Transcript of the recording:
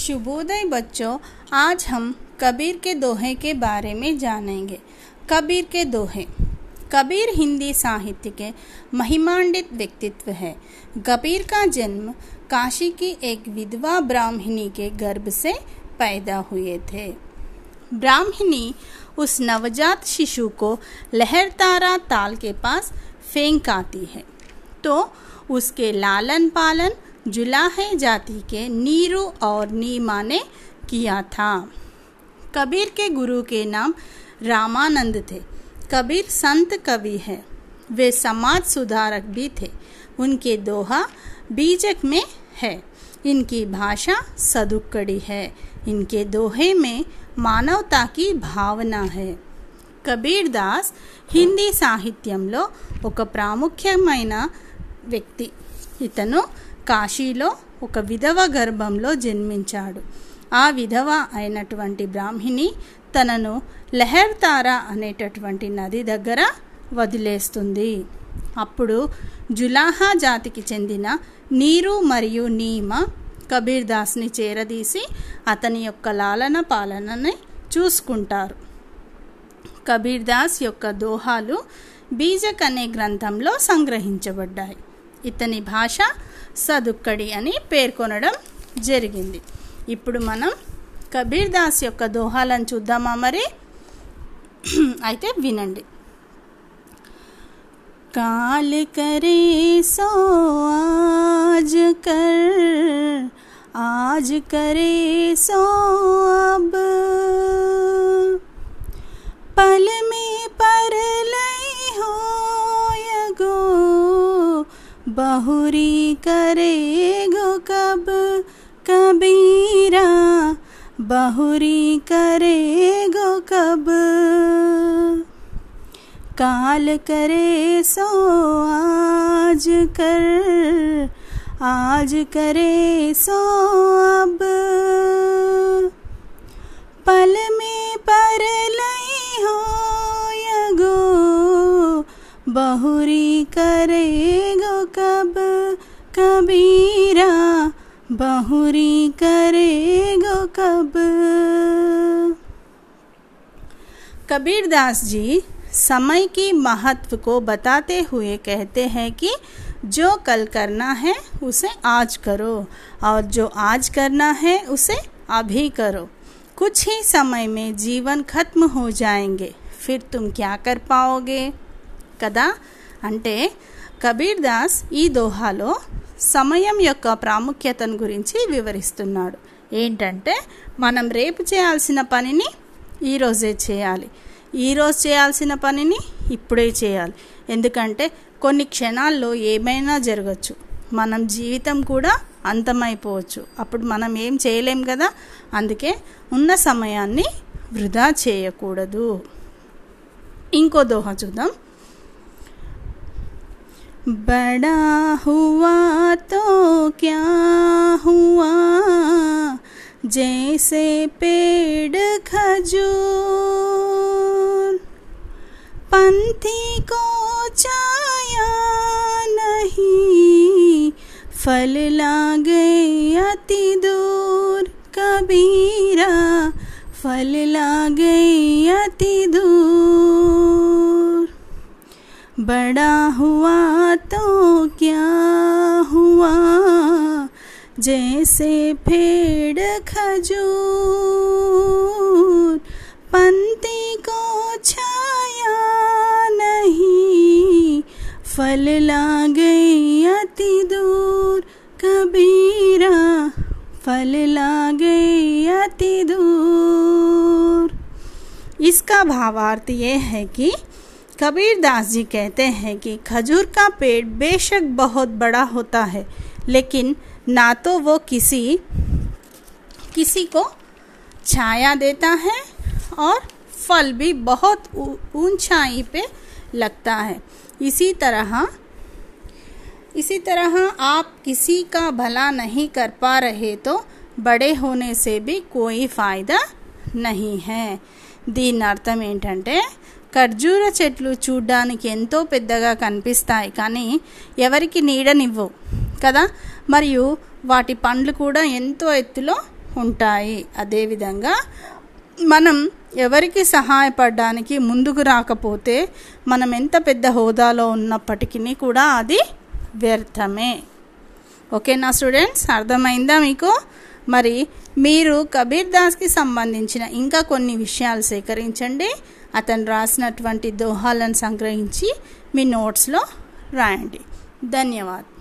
शुभोदय बच्चों, आज हम कबीर के दोहे के बारे में जानेंगे। कबीर के दोहे। कबीर हिंदी साहित्य के महिमांडित व्यक्तित्व है। कबीर का जन्म काशी की एक विधवा ब्राह्मणी के गर्भ से पैदा हुए थे। ब्राह्मणी उस नवजात शिशु को लहरतारा ताल के पास फेंक आती है। तो उसके लालन पालन जुलाहे जाति के नीरू और नीमा ने किया था कबीर के गुरु के नाम रामानंद थे कबीर संत कवि है वे समाज सुधारक भी थे उनके दोहा बीजक में है इनकी भाषा सदुक्कड़ी है इनके दोहे में మానవతా की భావన है కబీర్ దాస్ హిందీ సాహిత్యంలో ఒక ప్రాముఖ్యమైన వ్యక్తి ఇతను కాశీలో ఒక విధవ గర్భంలో జన్మించాడు. ఆ విధవ అయినటువంటి బ్రాహ్మిణి తనను లెహర్తారా అనేటటువంటి నది దగ్గర వదిలేస్తుంది. అప్పుడు జులాహా జాతికి చెందిన నీరు మరియు నీమ కబీర్ దాస్ని చేరదీసి అతని యొక్క లాలన పాలనని చూసుకుంటారు. కబీర్ దాస్ యొక్క దోహాలు బీజక్ అనే గ్రంథంలో సంగ్రహించబడ్డాయి. ఇతని భాష సదుక్కడి అని పేర్కొనడం జరిగింది ఇప్పుడు మనం కబీర్ దాస్ యొక్క దోహాలను చూద్దామా మరి అయితే వినండి काल करे सो आज कर आज करे सो अब पल बहुरी करे गो कब कबीरा? बहुरी करे गो कब? काल करे सो आज कर, आज करे सो अब। पल में पर लई हो यगो, बहुरी करे कबीरा बहुरी करे गो कब कबीर दास जी समय की महत्व को बताते हुए कहते हैं कि जो कल करना है उसे आज करो और जो आज करना है उसे अभी करो कुछ ही समय में जीवन खत्म हो जाएंगे फिर तुम क्या कर पाओगे కదా అంటే కబీర్ దాస్ ఈ దోహాలో సమయం యొక్క ప్రాముఖ్యతను గురించి వివరిస్తున్నాడు ఏంటంటే మనం రేపు చేయాల్సిన పనిని ఈరోజే చేయాలి ఈరోజు చేయాల్సిన పనిని ఇప్పుడే చేయాలి ఎందుకంటే కొన్ని క్షణాల్లో ఏమైనా జరగచ్చు మనం జీవితం కూడా అంతమైపోవచ్చు అప్పుడు మనం ఏం చేయలేం కదా అందుకే ఉన్న సమయాన్ని వృధా చేయకూడదు ఇంకో దోహ చూద్దాం बड़ा हुआ तो क्या हुआ? जैसे पेड़ खजूर। पंथी को छाया नहीं। फल लागे अति दूर। कबीरा, फल लागे अति दूर। बड़ा हुआ तो क्या हुआ? जैसे पेड़ खजूर, पंती को छाया नहीं। फल ला गई अति दूर, कबीरा। फल ला गई अति दूर। इसका भावार्थ ये है कि कबीर दास जी कहते हैं कि खजूर का पेड़ बेशक बहुत बड़ा होता है लेकिन ना तो वो किसी किसी को छाया देता है और फल भी बहुत ऊंचाई पे लगता है इसी तरह इसी तरह आप किसी का भला नहीं कर पा रहे तो बड़े होने से भी कोई फायदा नहीं है దీని అర్థం ఏంటంటే ఖర్జూర చెట్లు చూడ్డానికి ఎంతో పెద్దగా కనిపిస్తాయి కానీ ఎవరికి నీడనివ్వవు కదా? మరియు వాటి పండ్లు కూడా ఎంతో ఎత్తులో ఉంటాయి. అదేవిధంగా మనం ఎవరికి సహాయపడడానికి ముందుకు రాకపోతే మనం ఎంత పెద్ద హోదాలో ఉన్నప్పటికీ కూడా అది వ్యర్థమే. ఓకేనా స్టూడెంట్స్? అర్థమైందా మీకు? మరి మీరు కబీర్ దాస్కి సంబంధించిన ఇంకా కొన్ని విషయాలు సేకరించండి. అతను రాసినటువంటి దోహాలను సంగ్రహించి మీ నోట్స్లో రాయండి. ధన్యవాదం